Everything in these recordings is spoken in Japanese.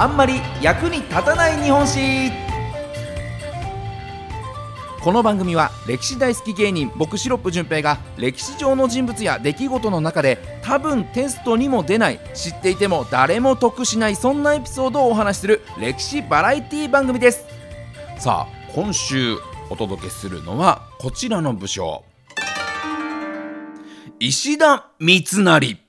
あんまり役に立たない日本史。この番組は歴史大好き芸人僕シロップ純平が歴史上の人物や出来事の中で多分テストにも出ない知っていても誰も得しないそんなエピソードをお話しする歴史バラエティ番組です。さあ今週お届けするのはこちらの武将石田三成。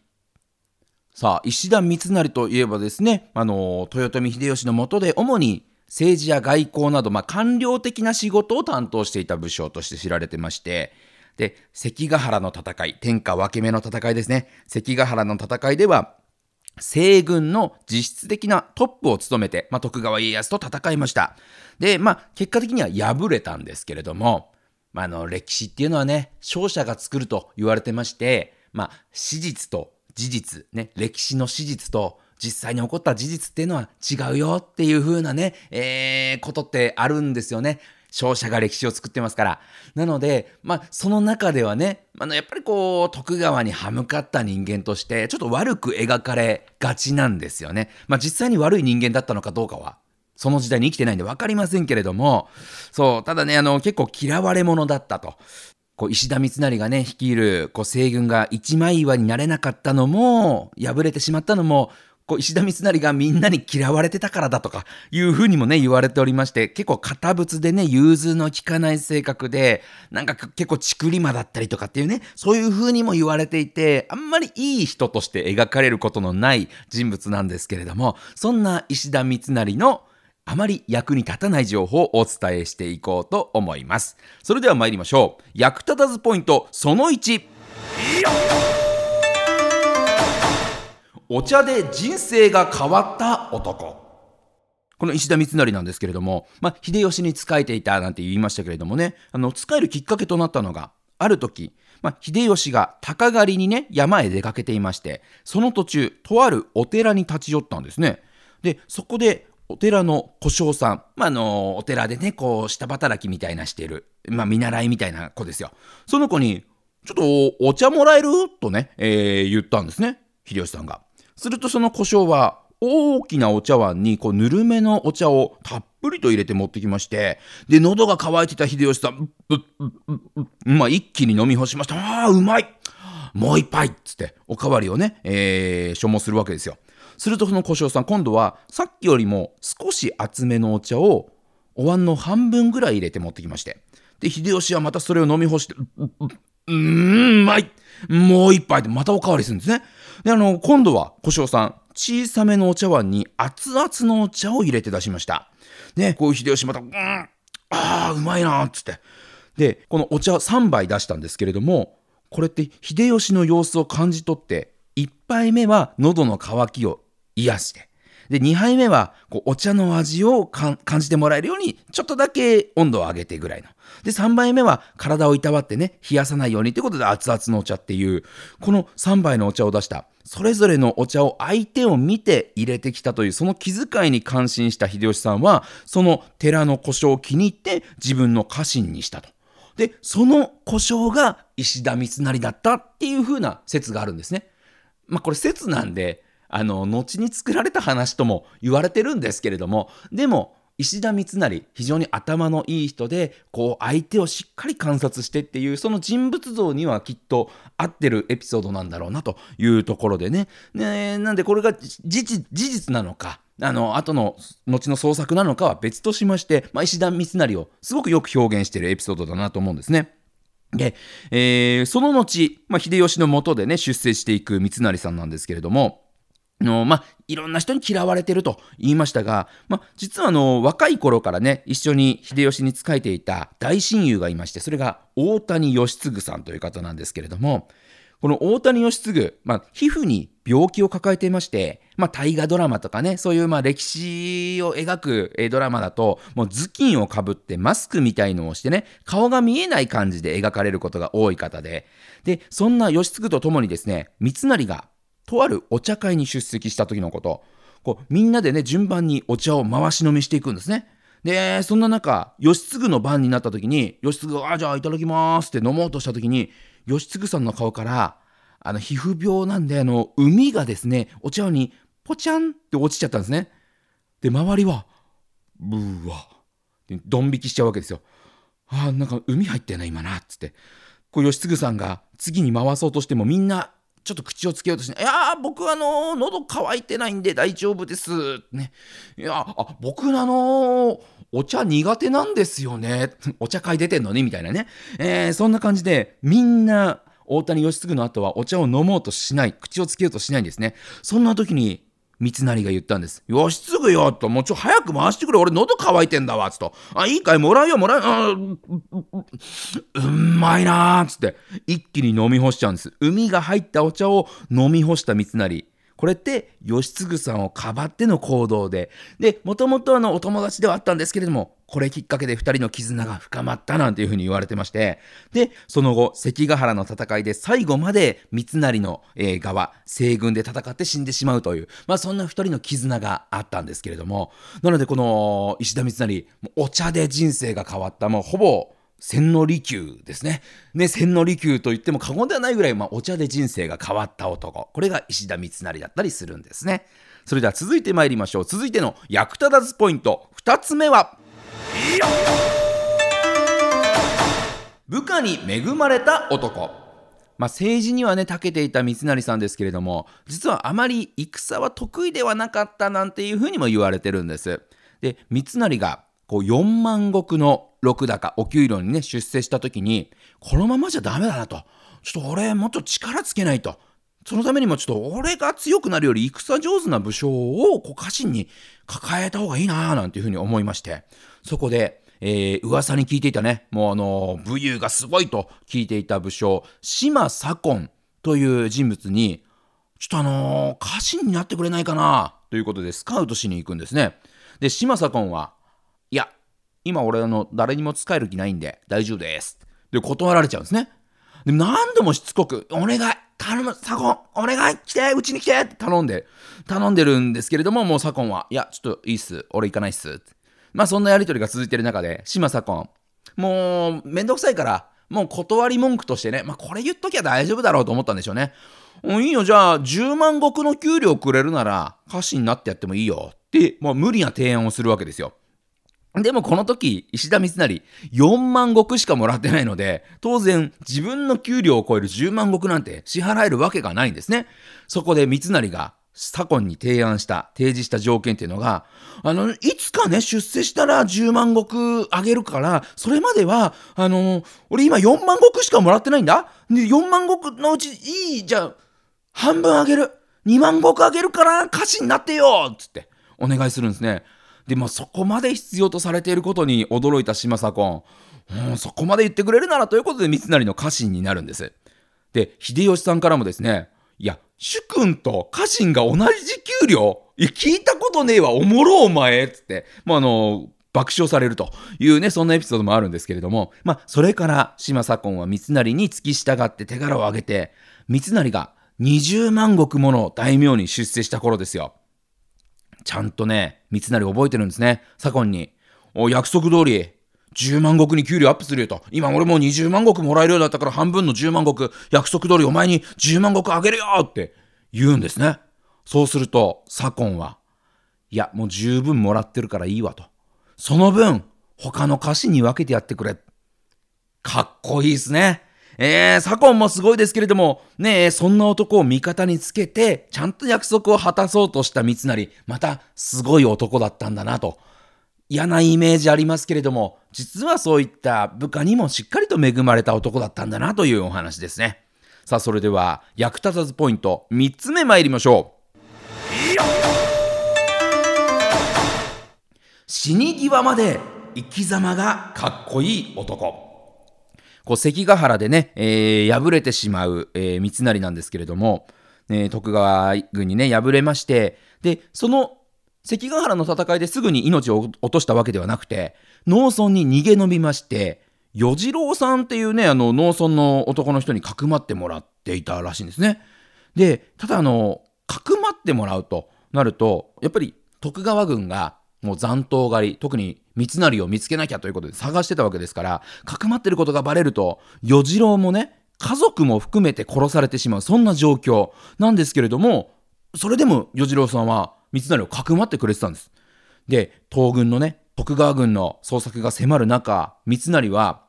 さあ石田三成といえばですねあの豊臣秀吉の下で主に政治や外交など、まあ、官僚的な仕事を担当していた武将として知られてましてで関ヶ原の戦い天下分け目の戦いですね。関ヶ原の戦いでは西軍の実質的なトップを務めて、まあ、徳川家康と戦いました。でまあ結果的には敗れたんですけれども、まあ、あの歴史っていうのはね勝者が作ると言われてましてまあ史実と事実ね歴史の史実と実際に起こった事実っていうのは違うよっていう風なね、えー、ことってあるんですよね。勝者が歴史を作ってますから。なので、まあ、その中ではね、あの、やっぱりこう、徳川に歯向かった人間として、ちょっと悪く描かれがちなんですよね。まあ、実際に悪い人間だったのかどうかは、その時代に生きてないんで分かりませんけれども、そう、ただね、あの、結構嫌われ者だったと。こう石田三成がね率いるこう西軍が一枚岩になれなかったのも敗れてしまったのもこう石田三成がみんなに嫌われてたからだとかいうふうにもね言われておりまして結構堅物でね融通の利かない性格でなんか結構ちくり魔だったりとかっていうねそういうふうにも言われていてあんまりいい人として描かれることのない人物なんですけれどもそんな石田三成のあまり役に立たない情報をお伝えしていこうと思います。それでは参りましょう。役立たずポイントその1。お茶で人生が変わった男。この石田三成なんですけれども、まあ、秀吉に仕えていたなんて言いましたけれどもね、あの、仕えるきっかけとなったのが、ある時、まあ、秀吉が鷹狩りにね、山へ出かけていまして、その途中、とあるお寺に立ち寄ったんですね。で、そこで、お寺の小姓さん、まあ、あの、お寺でね、こう、下働きみたいなしてる、まあ、見習いみたいな子ですよ。その子に、ちょっとお茶もらえる？とね、えー、言ったんですね、秀吉さんが。するとその胡椒は大きなお茶碗にこうぬるめのお茶をたっぷりと入れて持ってきましてで喉が渇いてた秀吉さんまあ一気に飲み干しました。ああうまい！もう一杯！っつっておかわりをね、えー、所望するわけですよ。するとその胡椒さん今度はさっきよりも少し厚めのお茶をお椀の半分ぐらい入れて持ってきましてで秀吉はまたそれを飲み干してうんうまいもう一杯でまたおかわりするんですねで、あの、今度は小塩さん、小さめのお茶碗に熱々のお茶を入れて出しました。で、こういう秀吉また、うん、ああ、うまいな、っつって。で、このお茶3杯出したんですけれども、これって秀吉の様子を感じ取って、1杯目は喉の渇きを癒して、で、2杯目は、こう、お茶の味を感じてもらえるように、ちょっとだけ温度を上げてぐらいの。で、3杯目は、体をいたわってね、冷やさないようにということで、熱々のお茶っていう、この3杯のお茶を出した、それぞれのお茶を相手を見て入れてきたという、その気遣いに感心した秀吉さんは、その寺の故障を気に入って、自分の家臣にしたと。で、その故障が石田三成だったっていう風な説があるんですね。まあ、これ説なんで、あの、後に作られた話とも言われてるんですけれども、でも、石田三成、非常に頭のいい人で、こう、相手をしっかり観察してっていう、その人物像にはきっと合ってるエピソードなんだろうなというところでね。ねなんで、これが事実なのか、あの、後の、後の創作なのかは別としまして、まあ、石田三成をすごくよく表現してるエピソードだなと思うんですね。で、えー、その後、まあ、秀吉のもとでね、出世していく三成さんなんですけれども、のまあ、いろんな人に嫌われてると言いましたが、まあ、実はあの若い頃からね一緒に秀吉に仕えていた大親友がいましてそれが大谷義次さんという方なんですけれどもこの大谷義次、まあ、皮膚に病気を抱えていまして、まあ、大河ドラマとかねそういうまあ歴史を描くドラマだともう頭巾をかぶってマスクみたいのをしてね顔が見えない感じで描かれることが多い方ででそんな義継とともにですね三成がとあるお茶会に出席した時のこと、こうみんなでね、順番にお茶を回し飲みしていくんですね。で、そんな中、義継の番になった時に、義継が、あ、じゃあいただきますって飲もうとした時に、義継さんの顔から、あの、皮膚病なんで、あの、海がですね、お茶碗にポチャンって落ちちゃったんですね。で周りはブーワドン引きしちゃうわけですよ。あなんか海入ってんな今なっつってこう義継さんが次に回そうとしてもみんなちょっと口をつけようとして、いやー僕あのー、喉乾いてないんで大丈夫です。ね。いや、あ、僕あのー、お茶苦手なんですよね。お茶会出てんのねみたいなね。えー、そんな感じで、みんな、大谷義嗣の後はお茶を飲もうとしない、口をつけようとしないんですね。そんな時に、三成が言ったんです。義継よと、もうちょ、早く回してくれ。俺喉乾いてんだわ。つと。あ、いいかいもらうよ、もらうよ。うまいなーつって、一気に飲み干しちゃうんです。海が入ったお茶を飲み干した三成。これって義継さんをかばっての行動で、で、もともとあのお友達ではあったんですけれども、これきっかけで2人の絆が深まったなんていうふうに言われてまして、で、その後、関ヶ原の戦いで最後まで三成の、えー、側、西軍で戦って死んでしまうという、まあそんな2人の絆があったんですけれども、なのでこの石田三成、お茶で人生が変わった、もうほぼ、千利休ですね。ね、千利休と言っても過言ではないぐらい、まあ、お茶で人生が変わった男。これが石田三成だったりするんですね。それでは続いて参りましょう。続いての役立たずポイント。2つ目は、部下に恵まれた男。まあ、政治にはね、長けていた三成さんですけれども、実はあまり戦は得意ではなかったなんていうふうにも言われてるんです。で、三成がこう4万石の禄高、お給料にね、出世した時に、このままじゃダメだなと。ちょっと俺、もっと力つけないと。そのためにもちょっと俺が強くなるより戦上手な武将をこう家臣に抱えた方がいいなぁなんていうふうに思いまして、そこで、えー、噂に聞いていたね、もうあの武勇がすごいと聞いていた武将、島左近という人物に、ちょっとあのー、家臣になってくれないかなということでスカウトしに行くんですね。で、島左近は、いや、今俺あの誰にも使える気ないんで大丈夫です。で、断られちゃうんですね。で、何度もしつこく、お願い頼む左近お願い来てうちに来てって頼んで、頼んでるんですけれども、もう左近は、いや、ちょっといいっす。俺行かないっす。まあそんなやりとりが続いている中で、島左近、もうめんどくさいから、もう断り文句としてね、まあこれ言っときゃ大丈夫だろうと思ったんでしょうね。もういいよ、じゃあ10万石の給料くれるなら、歌手になってやってもいいよって、もう無理な提案をするわけですよ。でもこの時、石田三成、4万石しかもらってないので、当然自分の給料を超える10万石なんて支払えるわけがないんですね。そこで三成が左近に提案した、提示した条件っていうのが、あの、いつかね、出世したら10万石あげるから、それまでは、あの、俺今4万石しかもらってないんだ。で、4万石のうち、いい、じゃあ、半分あげる。2万石あげるから、歌詞になってよつって、お願いするんですね。で、まあ、そこまで必要とされていることに驚いた島左近。うん、そこまで言ってくれるならということで三成の家臣になるんです。で、秀吉さんからもですね、いや、主君と家臣が同じ給料？いや、聞いたことねえわ、おもろお前つって、まあ、あの、爆笑されるというね、そんなエピソードもあるんですけれども、まあ、それから島左近は三成に付き従って手柄を挙げて、三成が20万石もの大名に出世した頃ですよ。ちゃんとね、三成覚えてるんですね。左近に。お、約束通り、10万石に給料アップするよと。今俺もう20万石もらえるようだったから半分の10万石、約束通りお前に10万石あげるよって言うんですね。そうすると、左近は、いや、もう十分もらってるからいいわと。その分、他の歌詞に分けてやってくれ。かっこいいですね。えー、左近もすごいですけれども、ねえ、そんな男を味方につけて、ちゃんと約束を果たそうとした三成、また、すごい男だったんだなと。嫌なイメージありますけれども、実はそういった部下にもしっかりと恵まれた男だったんだなというお話ですね。さあ、それでは、役立たずポイント、3つ目参りましょう。死に際まで生き様がかっこいい男。こう関ヶ原でね、えー、敗れてしまう、えー、三成なんですけれども、えー、徳川軍にね、敗れまして、で、その関ヶ原の戦いですぐに命を落としたわけではなくて、農村に逃げ延びまして、与次郎さんっていうね、あの、農村の男の人にかくまってもらっていたらしいんですね。で、ただあの、かくまってもらうとなると、やっぱり徳川軍がもう残党狩り、特に三成を見つけなきゃということで探してたわけですから、かくまってることがバレると、与次郎もね、家族も含めて殺されてしまう、そんな状況なんですけれども、それでも与次郎さんは三成をかくまってくれてたんです。で、東軍のね、徳川軍の捜索が迫る中、三成は、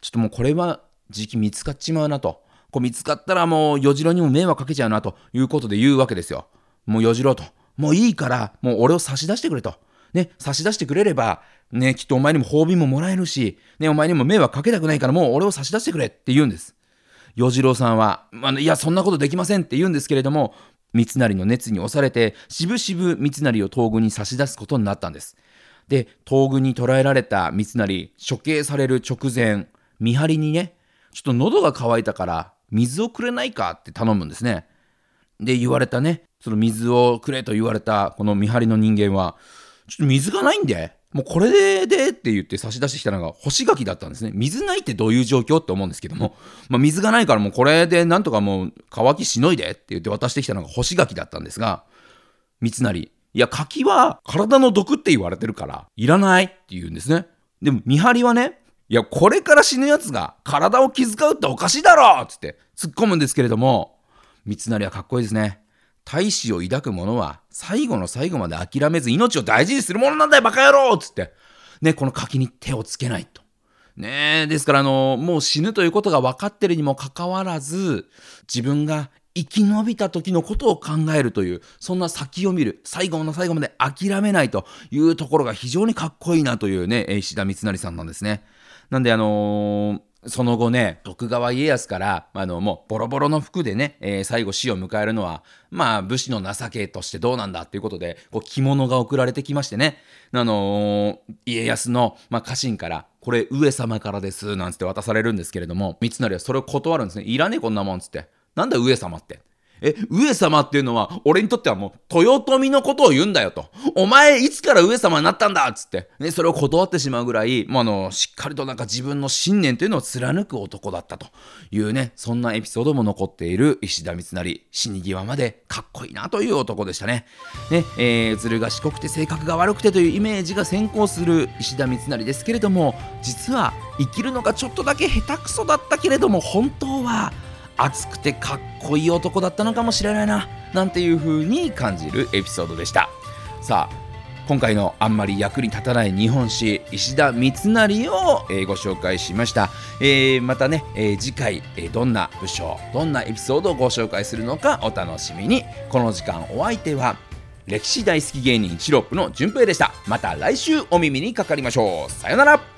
ちょっともうこれは時期見つかっちまうなと。こう見つかったらもう、与次郎にも迷惑かけちゃうなということで言うわけですよ。もう与次郎と。もういいから、もう俺を差し出してくれと。ね、差し出してくれれば、ね、きっとお前にも褒美ももらえるし、ね、お前にも迷惑かけたくないからもう俺を差し出してくれって言うんです。与次郎さんは、あいや、そんなことできませんって言うんですけれども、三成の熱に押されて、しぶしぶ三成を東軍に差し出すことになったんです。で、東軍に捕らえられた三成、処刑される直前、見張りにね、ちょっと喉が渇いたから水をくれないかって頼むんですね。で、言われたね、その水をくれと言われたこの見張りの人間は、ちょっと水がないんで、もうこれでって言って差し出してきたのが干し柿だったんですね。水ないってどういう状況って思うんですけども、まあ、水がないからもうこれでなんとかもう乾きしのいでって言って渡してきたのが干し柿だったんですが、三成、いや、柿は体の毒って言われてるから、いらないって言うんですね。でも見張りはね、いや、これから死ぬ奴が体を気遣うっておかしいだろっつって突っ込むんですけれども、三成はかっこいいですね。大志を抱く者は最後の最後まで諦めず命を大事にするものなんだよバカ野郎つって、ね、この柿に手をつけないと。ねえ、ですからあの、もう死ぬということが分かってるにもかかわらず、自分が生き延びた時のことを考えるという、そんな先を見る、最後の最後まで諦めないというところが非常にかっこいいなというね、石田三成さんなんですね。なんであのーその後ね、徳川家康から、あの、もうボロボロの服でね、えー、最後死を迎えるのは、まあ、武士の情けとしてどうなんだっていうことで、こう、着物が送られてきましてね、あのー、家康の、まあ、家臣から、これ上様からです、なんつって渡されるんですけれども、三成はそれを断るんですね。いらねえ、こんなもん、つって。なんだ上様って。え、上様っていうのは、俺にとってはもう、豊臣のことを言うんだよと。お前、いつから上様になったんだっつって。ね、それを断ってしまうぐらい、もうあの、しっかりとなんか自分の信念というのを貫く男だったというね、そんなエピソードも残っている石田三成、死に際までかっこいいなという男でしたね。ね、えー、ずる賢くて性格が悪くてというイメージが先行する石田三成ですけれども、実は生きるのがちょっとだけ下手くそだったけれども、本当は、熱くてかっこいい男だったのかもしれないななんていう風に感じるエピソードでした。さあ今回のあんまり役に立たない日本史石田三成を、え、ご紹介しました、えー、またね、えー、次回、えどんな武将どんなエピソードをご紹介するのかお楽しみに。この時間お相手は歴史大好き芸人シロップの順平でした。また来週お耳にかかりましょう。さよなら。